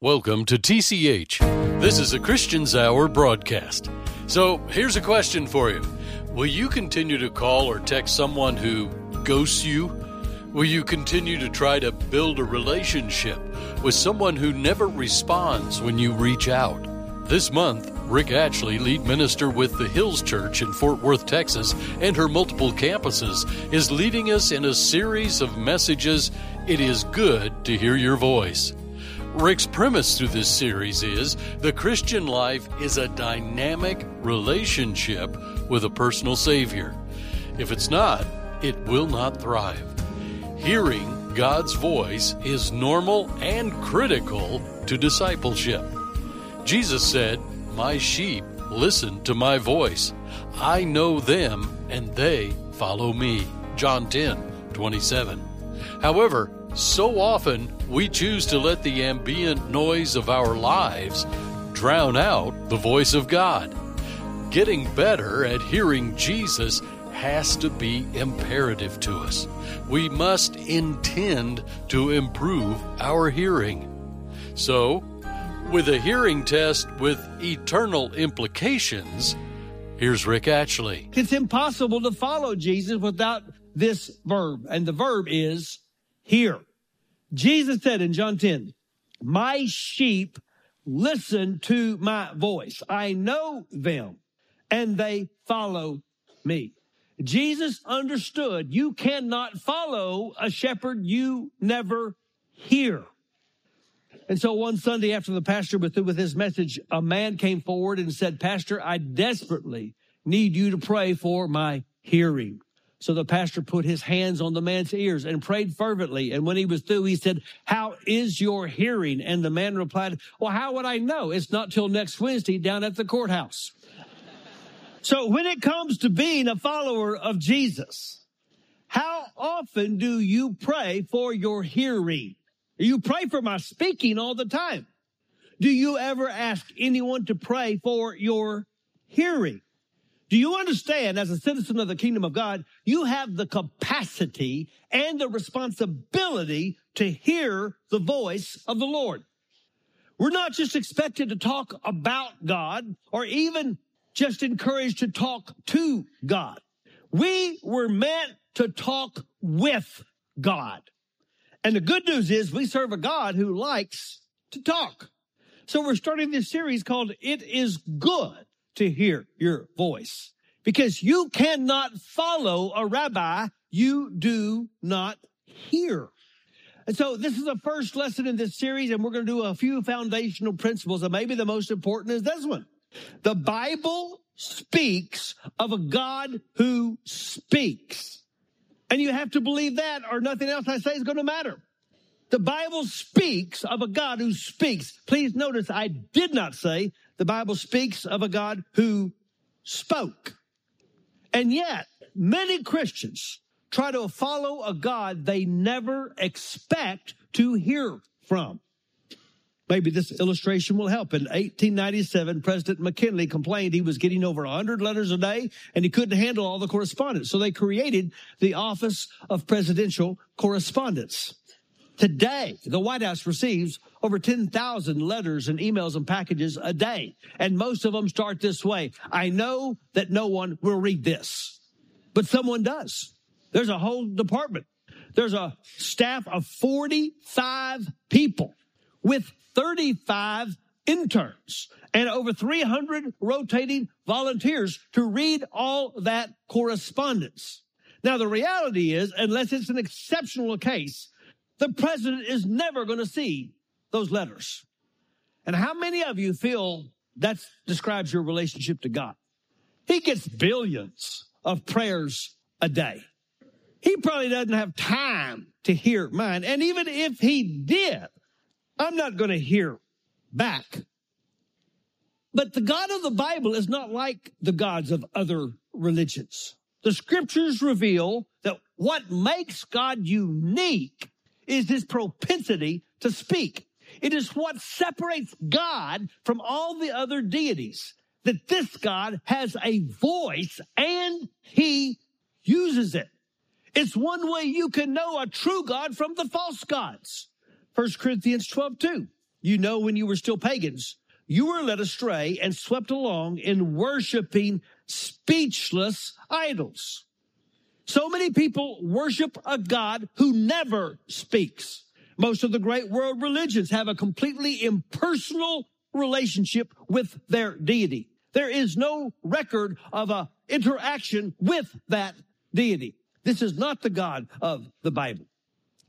Welcome to TCH. This is a Christian's Hour broadcast. So here's a question for you Will you continue to call or text someone who ghosts you? Will you continue to try to build a relationship with someone who never responds when you reach out? This month, Rick Atchley, lead minister with the Hills Church in Fort Worth, Texas, and her multiple campuses, is leading us in a series of messages. It is good to hear your voice. Rick's premise through this series is the Christian life is a dynamic relationship with a personal Savior. If it's not, it will not thrive. Hearing God's voice is normal and critical to discipleship. Jesus said, My sheep listen to my voice. I know them, and they follow me. John 10 27. However, so often we choose to let the ambient noise of our lives drown out the voice of God. Getting better at hearing Jesus has to be imperative to us. We must intend to improve our hearing. So, with a hearing test with eternal implications, here's Rick Atchley. It's impossible to follow Jesus without this verb, and the verb is hear. Jesus said in John 10, My sheep listen to my voice. I know them, and they follow me. Jesus understood you cannot follow a shepherd you never hear. And so one Sunday after the pastor was through with his message, a man came forward and said, Pastor, I desperately need you to pray for my hearing. So the pastor put his hands on the man's ears and prayed fervently. And when he was through, he said, How is your hearing? And the man replied, Well, how would I know? It's not till next Wednesday down at the courthouse. so when it comes to being a follower of Jesus, how often do you pray for your hearing? You pray for my speaking all the time. Do you ever ask anyone to pray for your hearing? Do you understand as a citizen of the kingdom of God, you have the capacity and the responsibility to hear the voice of the Lord? We're not just expected to talk about God or even just encouraged to talk to God. We were meant to talk with God. And the good news is we serve a God who likes to talk. So we're starting this series called It is Good to Hear Your Voice because you cannot follow a rabbi you do not hear. And so this is the first lesson in this series, and we're going to do a few foundational principles, and maybe the most important is this one. The Bible speaks of a God who speaks. And you have to believe that or nothing else I say is going to matter. The Bible speaks of a God who speaks. Please notice I did not say the Bible speaks of a God who spoke. And yet many Christians try to follow a God they never expect to hear from. Maybe this illustration will help. In 1897, President McKinley complained he was getting over 100 letters a day and he couldn't handle all the correspondence. So they created the Office of Presidential Correspondence. Today, the White House receives over 10,000 letters and emails and packages a day. And most of them start this way. I know that no one will read this, but someone does. There's a whole department. There's a staff of 45 people with 35 interns and over 300 rotating volunteers to read all that correspondence. Now, the reality is, unless it's an exceptional case, the president is never going to see those letters. And how many of you feel that describes your relationship to God? He gets billions of prayers a day. He probably doesn't have time to hear mine. And even if he did, I'm not going to hear back. But the God of the Bible is not like the gods of other religions. The scriptures reveal that what makes God unique is his propensity to speak. It is what separates God from all the other deities. That this God has a voice and he uses it. It's one way you can know a true God from the false gods. 1 Corinthians 12, 2. You know, when you were still pagans, you were led astray and swept along in worshiping speechless idols. So many people worship a God who never speaks. Most of the great world religions have a completely impersonal relationship with their deity. There is no record of a interaction with that deity. This is not the God of the Bible.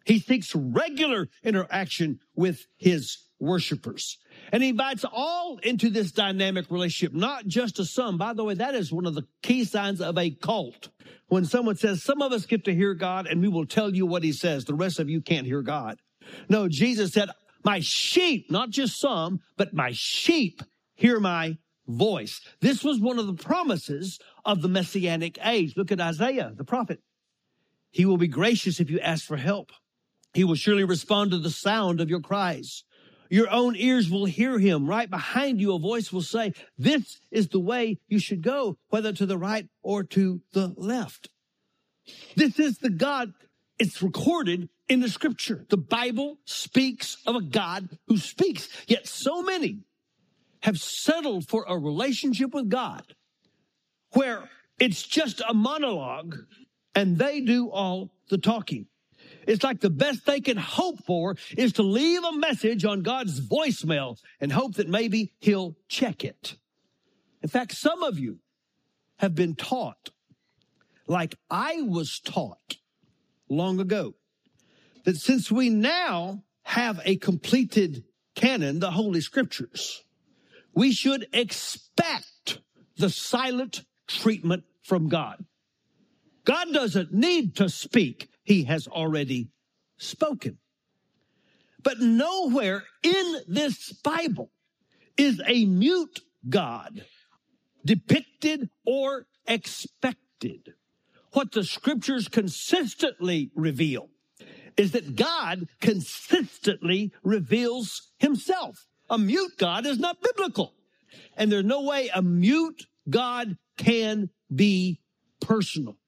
He seeks regular interaction with his worshipers. And he invites all into this dynamic relationship, not just to some. By the way, that is one of the key signs of a cult. When someone says, some of us get to hear God and we will tell you what he says. The rest of you can't hear God. No, Jesus said, my sheep, not just some, but my sheep hear my voice. This was one of the promises of the messianic age. Look at Isaiah, the prophet. He will be gracious if you ask for help. He will surely respond to the sound of your cries. Your own ears will hear him. Right behind you, a voice will say, this is the way you should go, whether to the right or to the left. This is the God. It's recorded in the scripture. The Bible speaks of a God who speaks. Yet so many have settled for a relationship with God where it's just a monologue and they do all the talking. It's like the best they can hope for is to leave a message on God's voicemail and hope that maybe he'll check it. In fact, some of you have been taught, like I was taught long ago, that since we now have a completed canon, the Holy Scriptures, we should expect the silent treatment from God. God doesn't need to speak. He has already spoken. But nowhere in this Bible is a mute God depicted or expected. What the scriptures consistently reveal is that God consistently reveals himself. A mute God is not biblical. And there's no way a mute God can be personal.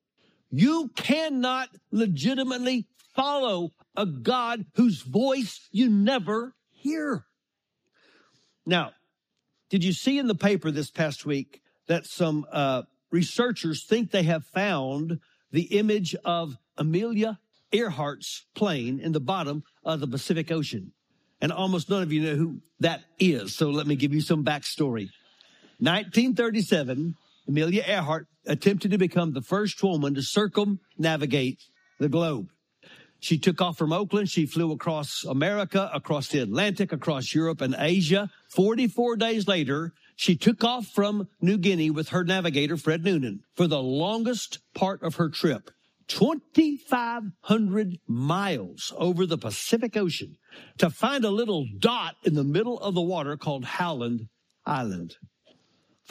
You cannot legitimately follow a God whose voice you never hear. Now, did you see in the paper this past week that some uh, researchers think they have found the image of Amelia Earhart's plane in the bottom of the Pacific Ocean? And almost none of you know who that is. So let me give you some backstory. 1937, Amelia Earhart attempted to become the first woman to circumnavigate the globe. She took off from Oakland. She flew across America, across the Atlantic, across Europe and Asia. 44 days later, she took off from New Guinea with her navigator, Fred Noonan, for the longest part of her trip. 2,500 miles over the Pacific Ocean to find a little dot in the middle of the water called Howland Island.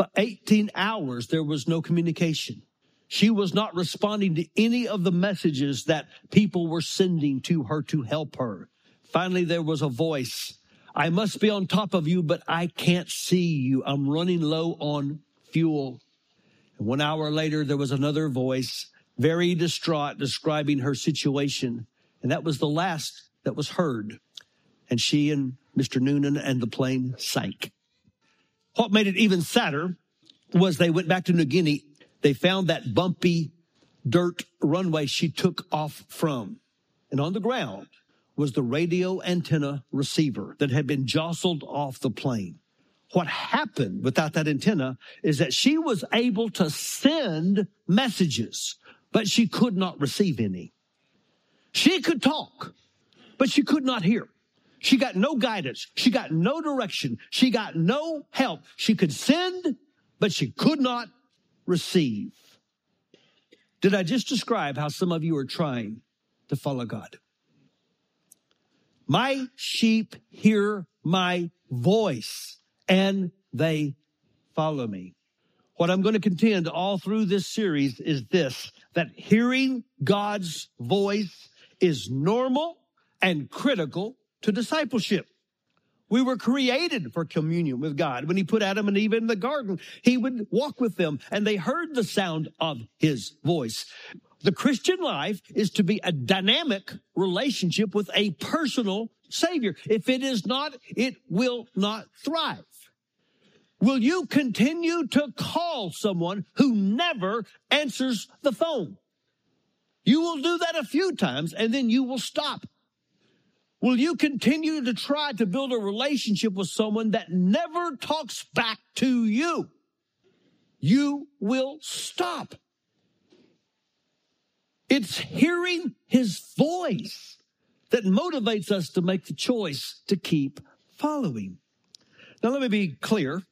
For 18 hours, there was no communication. She was not responding to any of the messages that people were sending to her to help her. Finally, there was a voice. I must be on top of you, but I can't see you. I'm running low on fuel. And one hour later, there was another voice very distraught, describing her situation. And that was the last that was heard. And she and Mr. Noonan and the plane sank. What made it even sadder was they went back to New Guinea. They found that bumpy dirt runway she took off from. And on the ground was the radio antenna receiver that had been jostled off the plane. What happened without that antenna is that she was able to send messages but she could not receive any. She could talk, but she could not hear. She got no guidance. She got no direction. She got no help. She could send, but she could not receive. Did I just describe how some of you are trying to follow God? My sheep hear my voice and they follow me. What I'm going to contend all through this series is this that hearing God's voice is normal and critical to discipleship. We were created for communion with God. When he put Adam and Eve in the garden, he would walk with them and they heard the sound of his voice. The Christian life is to be a dynamic relationship with a personal Savior. If it is not, it will not thrive. Will you continue to call someone who never answers the phone? You will do that a few times and then you will stop. Will you continue to try to build a relationship with someone that never talks back to you? You will stop. It's hearing his voice that motivates us to make the choice to keep following. Now, let me be clear.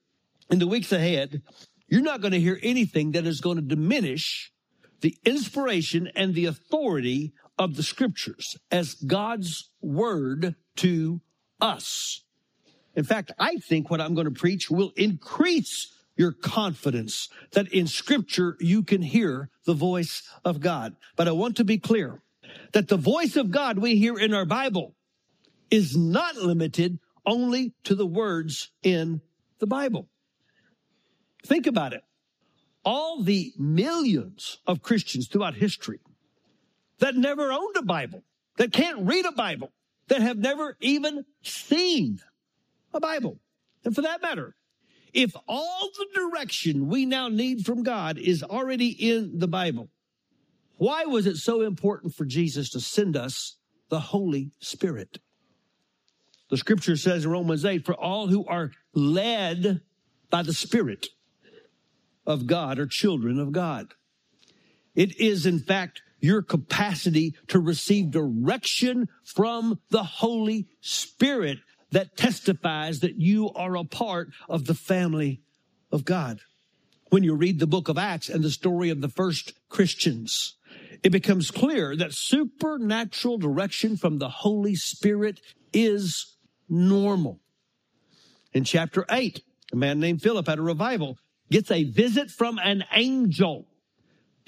In the weeks ahead, you're not going to hear anything that is going to diminish the inspiration and the authority of the scriptures as God's word to us. In fact, I think what I'm going to preach will increase your confidence that in scripture you can hear the voice of God. But I want to be clear that the voice of God we hear in our Bible is not limited only to the words in the Bible. Think about it. All the millions of Christians throughout history that never owned a Bible, that can't read a Bible, that have never even seen a Bible. And for that matter, if all the direction we now need from God is already in the Bible, why was it so important for Jesus to send us the Holy Spirit? The scripture says in Romans 8, for all who are led by the Spirit of God are children of God. It is, in fact, your capacity to receive direction from the Holy Spirit that testifies that you are a part of the family of God. When you read the book of Acts and the story of the first Christians, it becomes clear that supernatural direction from the Holy Spirit is normal. In chapter 8, a man named Philip had a revival, gets a visit from an angel.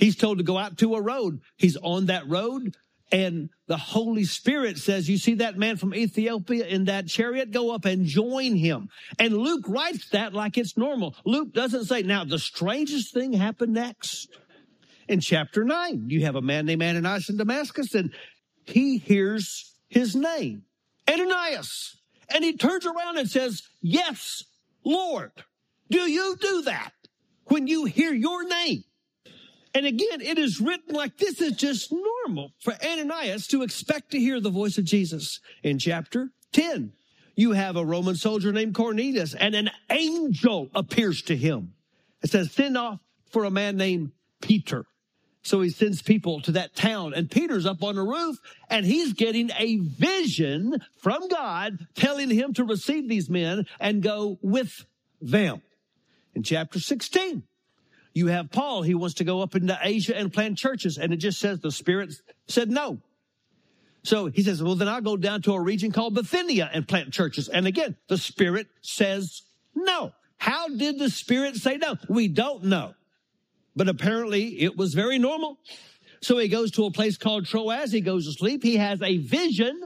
He's told to go out to a road. He's on that road. And the Holy Spirit says, you see that man from Ethiopia in that chariot? Go up and join him. And Luke writes that like it's normal. Luke doesn't say, now the strangest thing happened next. In chapter nine, you have a man named Ananias in Damascus and he hears his name, Ananias. And he turns around and says, yes, Lord. Do you do that when you hear your name? And again, it is written like this is just normal for Ananias to expect to hear the voice of Jesus. In chapter 10, you have a Roman soldier named Cornelius and an angel appears to him. It says, send off for a man named Peter. So he sends people to that town and Peter's up on the roof and he's getting a vision from God telling him to receive these men and go with them. In chapter 16, you have Paul. He wants to go up into Asia and plant churches. And it just says the Spirit said no. So he says, well, then I'll go down to a region called Bithynia and plant churches. And again, the Spirit says no. How did the Spirit say no? We don't know. But apparently it was very normal. So he goes to a place called Troas. He goes to sleep. He has a vision.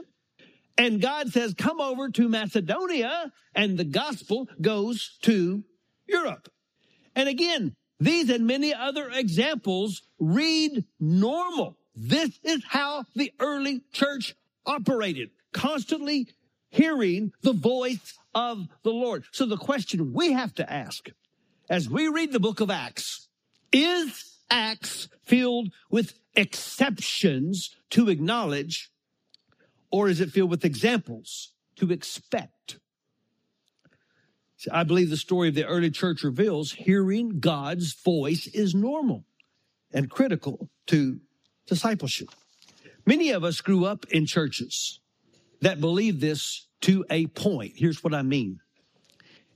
And God says, come over to Macedonia. And the gospel goes to Europe. And again, these and many other examples read normal. This is how the early church operated, constantly hearing the voice of the Lord. So the question we have to ask as we read the book of Acts, is Acts filled with exceptions to acknowledge, or is it filled with examples to expect? I believe the story of the early church reveals hearing God's voice is normal and critical to discipleship. Many of us grew up in churches that believe this to a point. Here's what I mean.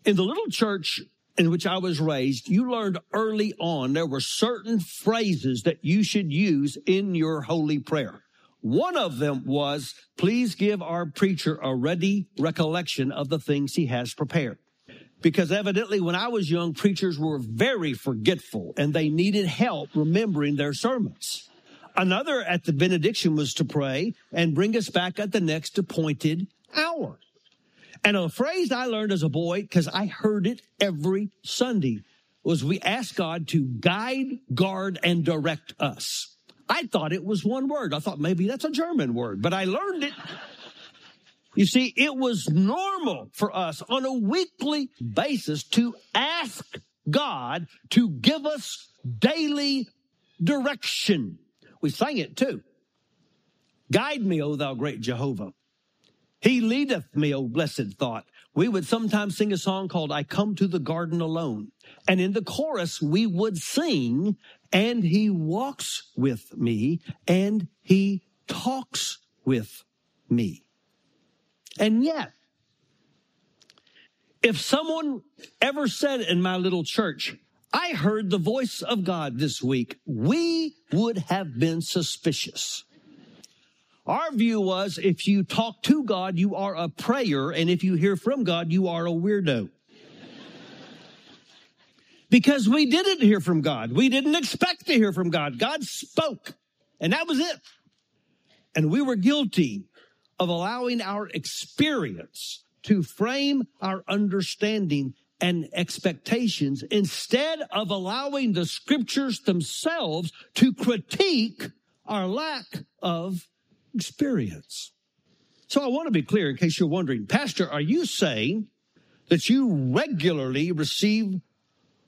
In the little church in which I was raised, you learned early on there were certain phrases that you should use in your holy prayer. One of them was, please give our preacher a ready recollection of the things he has prepared because evidently when I was young, preachers were very forgetful and they needed help remembering their sermons. Another at the benediction was to pray and bring us back at the next appointed hour. And a phrase I learned as a boy, because I heard it every Sunday, was we ask God to guide, guard, and direct us. I thought it was one word. I thought maybe that's a German word, but I learned it You see, it was normal for us on a weekly basis to ask God to give us daily direction. We sang it too. Guide me, O thou great Jehovah. He leadeth me, O blessed thought. We would sometimes sing a song called I Come to the Garden Alone. And in the chorus, we would sing, and he walks with me, and he talks with me. And yet, if someone ever said in my little church, I heard the voice of God this week, we would have been suspicious. Our view was if you talk to God, you are a prayer, and if you hear from God, you are a weirdo. because we didn't hear from God. We didn't expect to hear from God. God spoke, and that was it. And we were guilty of allowing our experience to frame our understanding and expectations instead of allowing the scriptures themselves to critique our lack of experience. So I want to be clear in case you're wondering, Pastor, are you saying that you regularly receive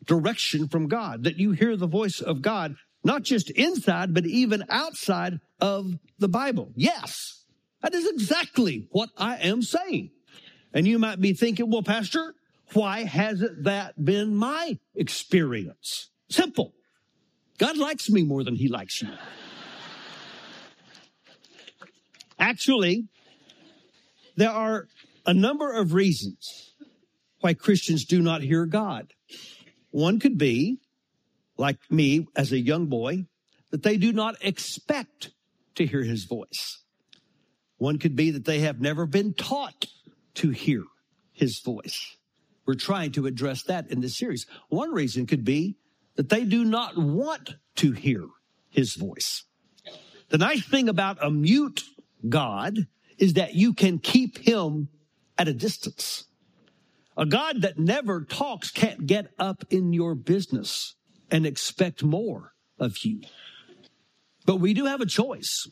direction from God, that you hear the voice of God, not just inside, but even outside of the Bible? Yes, that is exactly what I am saying. And you might be thinking, well, Pastor, why hasn't that been my experience? Simple. God likes me more than he likes you. Actually, there are a number of reasons why Christians do not hear God. One could be, like me as a young boy, that they do not expect to hear his voice. One could be that they have never been taught to hear his voice. We're trying to address that in this series. One reason could be that they do not want to hear his voice. The nice thing about a mute God is that you can keep him at a distance. A God that never talks can't get up in your business and expect more of you. But we do have a choice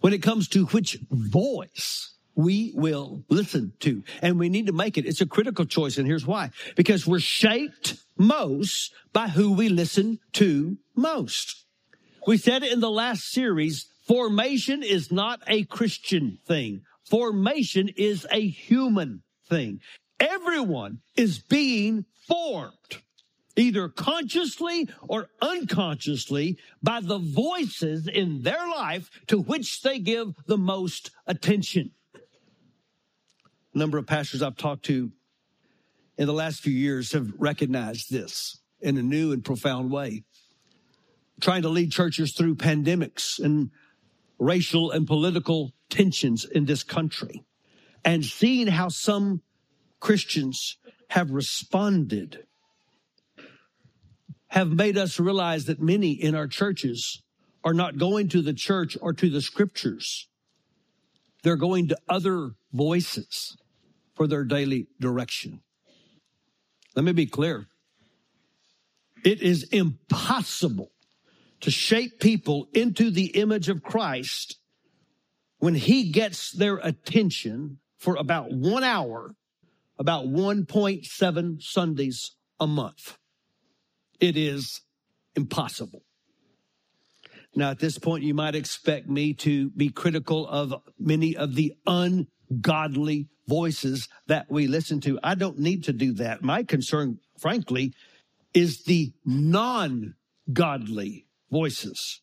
when it comes to which voice we will listen to. And we need to make it. It's a critical choice. And here's why. Because we're shaped most by who we listen to most. We said in the last series Formation is not a Christian thing. Formation is a human thing. Everyone is being formed, either consciously or unconsciously, by the voices in their life to which they give the most attention. A number of pastors I've talked to in the last few years have recognized this in a new and profound way. Trying to lead churches through pandemics and racial and political tensions in this country and seeing how some Christians have responded have made us realize that many in our churches are not going to the church or to the scriptures. They're going to other voices for their daily direction. Let me be clear. It is impossible to shape people into the image of Christ when he gets their attention for about one hour, about 1.7 Sundays a month. It is impossible. Now, at this point, you might expect me to be critical of many of the ungodly voices that we listen to. I don't need to do that. My concern, frankly, is the non godly voices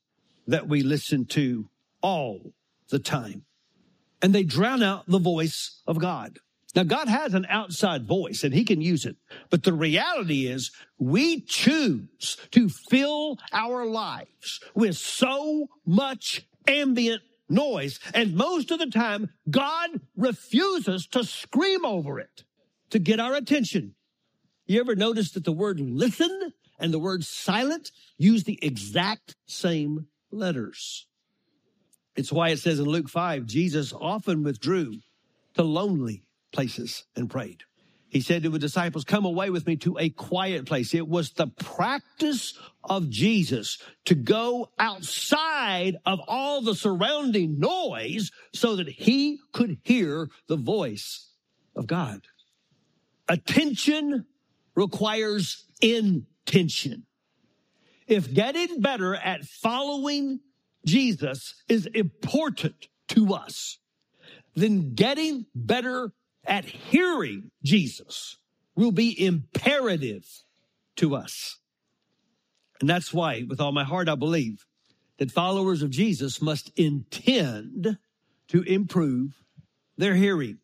that we listen to all the time. And they drown out the voice of God. Now, God has an outside voice and he can use it. But the reality is we choose to fill our lives with so much ambient noise. And most of the time, God refuses to scream over it to get our attention. You ever notice that the word listen and the word silent use the exact same letters. It's why it says in Luke 5, Jesus often withdrew to lonely places and prayed. He said to the disciples, come away with me to a quiet place. It was the practice of Jesus to go outside of all the surrounding noise so that he could hear the voice of God. Attention requires intention. If getting better at following Jesus is important to us, then getting better at hearing Jesus will be imperative to us. And that's why, with all my heart, I believe that followers of Jesus must intend to improve their hearing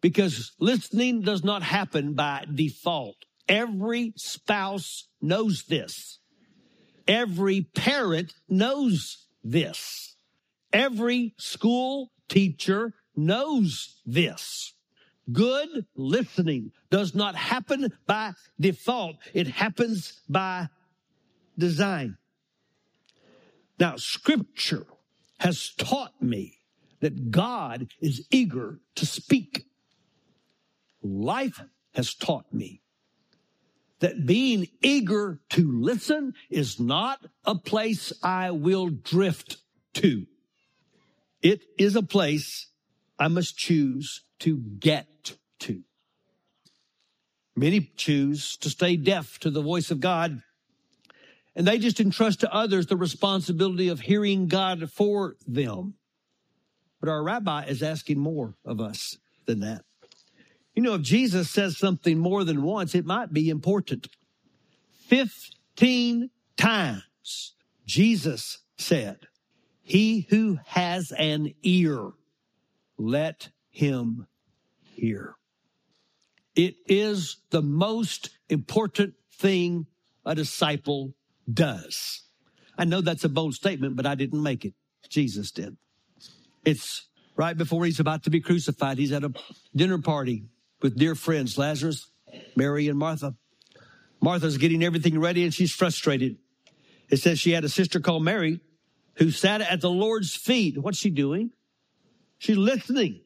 because listening does not happen by default. Every spouse knows this. Every parent knows this. Every school teacher knows this. Good listening does not happen by default. It happens by design. Now, scripture has taught me that God is eager to speak. Life has taught me that being eager to listen is not a place I will drift to. It is a place I must choose to get to. Many choose to stay deaf to the voice of God, and they just entrust to others the responsibility of hearing God for them. But our rabbi is asking more of us than that. You know, if Jesus says something more than once, it might be important. 15 times Jesus said, He who has an ear, let him hear. It is the most important thing a disciple does. I know that's a bold statement, but I didn't make it. Jesus did. It's right before he's about to be crucified. He's at a dinner party with dear friends, Lazarus, Mary, and Martha. Martha's getting everything ready and she's frustrated. It says she had a sister called Mary who sat at the Lord's feet. What's she doing? She's listening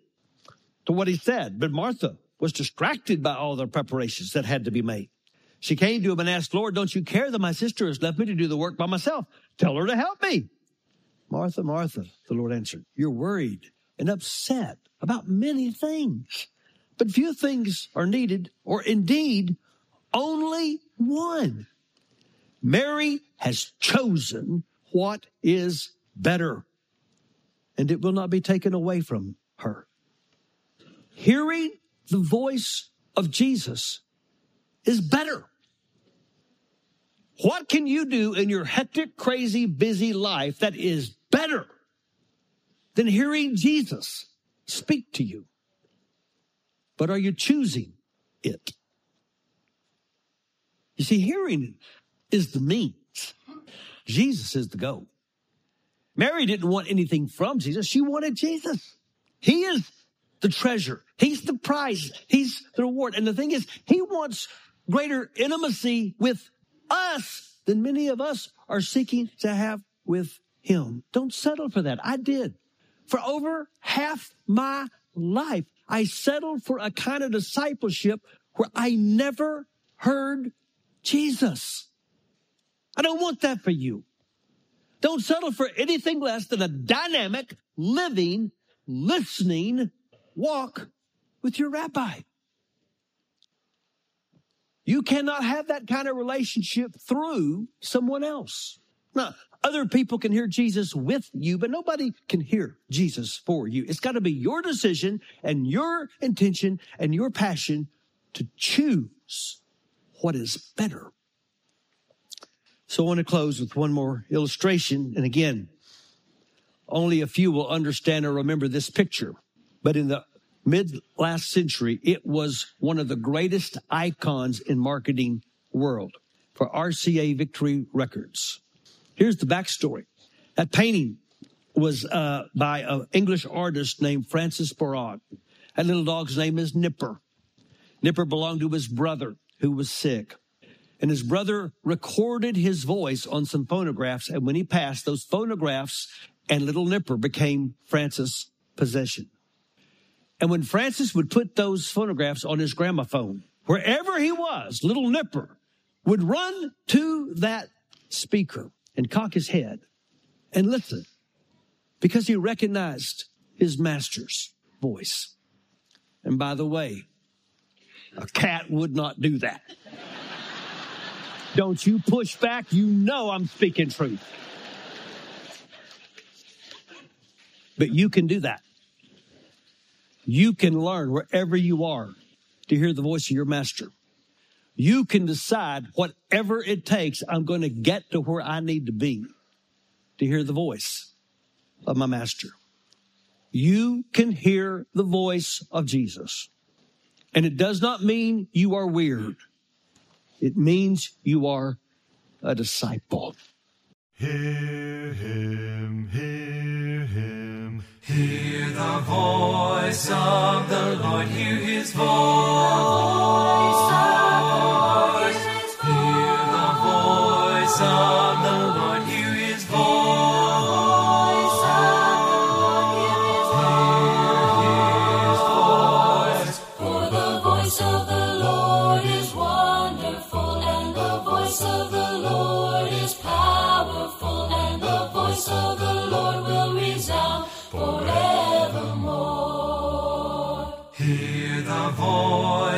to what he said. But Martha was distracted by all the preparations that had to be made. She came to him and asked, Lord, don't you care that my sister has left me to do the work by myself? Tell her to help me. Martha, Martha, the Lord answered, you're worried and upset about many things, but few things are needed, or indeed only one. Mary has chosen what is better, and it will not be taken away from her. Hearing the voice of Jesus is better. What can you do in your hectic, crazy, busy life that is better than hearing Jesus speak to you? But are you choosing it? You see, hearing is the means. Jesus is the goal. Mary didn't want anything from Jesus. She wanted Jesus. He is the treasure. He's the prize. He's the reward. And the thing is, he wants greater intimacy with us than many of us are seeking to have with him. Don't settle for that. I did. For over half my life, I settled for a kind of discipleship where I never heard Jesus. I don't want that for you. Don't settle for anything less than a dynamic, living, listening walk with your rabbi. You cannot have that kind of relationship through someone else. Now, other people can hear Jesus with you, but nobody can hear Jesus for you. It's got to be your decision and your intention and your passion to choose what is better. So I want to close with one more illustration. And again, only a few will understand or remember this picture. But in the mid last century, it was one of the greatest icons in marketing world for RCA Victor Records. Here's the backstory. That painting was uh, by an English artist named Francis Barraud. That little dog's name is Nipper. Nipper belonged to his brother who was sick. And his brother recorded his voice on some phonographs. And when he passed, those phonographs and little Nipper became Francis' possession. And when Francis would put those phonographs on his gramophone, wherever he was, little Nipper would run to that speaker and cock his head and listen because he recognized his master's voice. And by the way, a cat would not do that. Don't you push back. You know I'm speaking truth. But you can do that. You can learn wherever you are to hear the voice of your master. You can decide whatever it takes, I'm going to get to where I need to be to hear the voice of my master. You can hear the voice of Jesus. And it does not mean you are weird. It means you are a disciple. Hear him, hear hear the voice of the Lord, hear his voice. Hear the voice of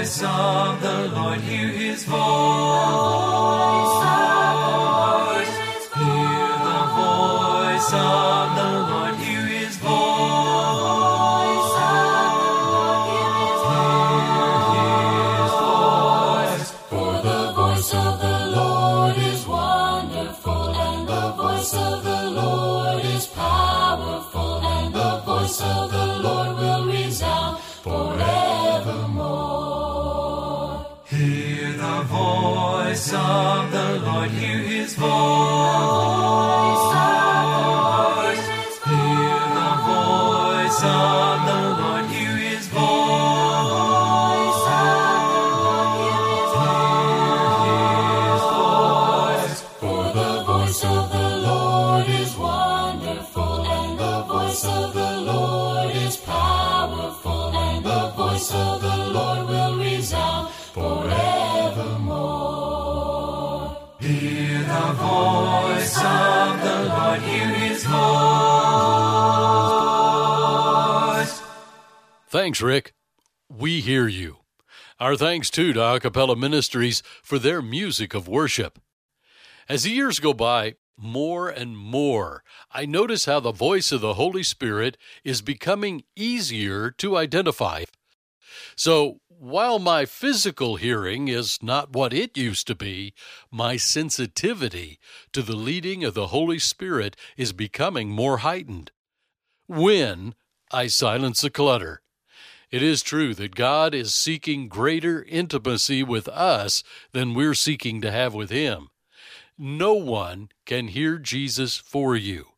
voice of the Lord, hear his voice. Voice of the Lord, hear his voice. Thanks, Rick. We hear you. Our thanks too to Acappella Ministries for their music of worship. As the years go by, more and more, I notice how the voice of the Holy Spirit is becoming easier to identify. So, while my physical hearing is not what it used to be, my sensitivity to the leading of the Holy Spirit is becoming more heightened. When I silence the clutter. It is true that God is seeking greater intimacy with us than we're seeking to have with Him. No one can hear Jesus for you.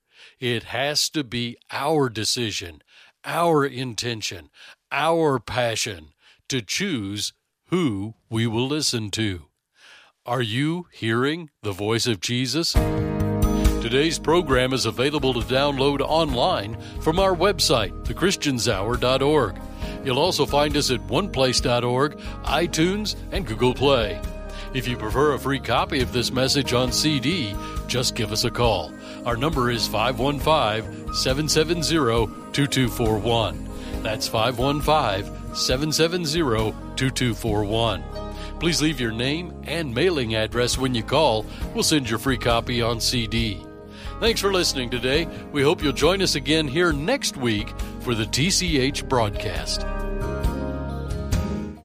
It has to be our decision, our intention, our passion to choose who we will listen to. Are you hearing the voice of Jesus? Today's program is available to download online from our website, thechristianshour.org. You'll also find us at oneplace.org, iTunes, and Google Play. If you prefer a free copy of this message on CD, just give us a call. Our number is 515 770 2241. That's 515 770 2241. Please leave your name and mailing address when you call. We'll send your free copy on CD. Thanks for listening today. We hope you'll join us again here next week for the TCH broadcast.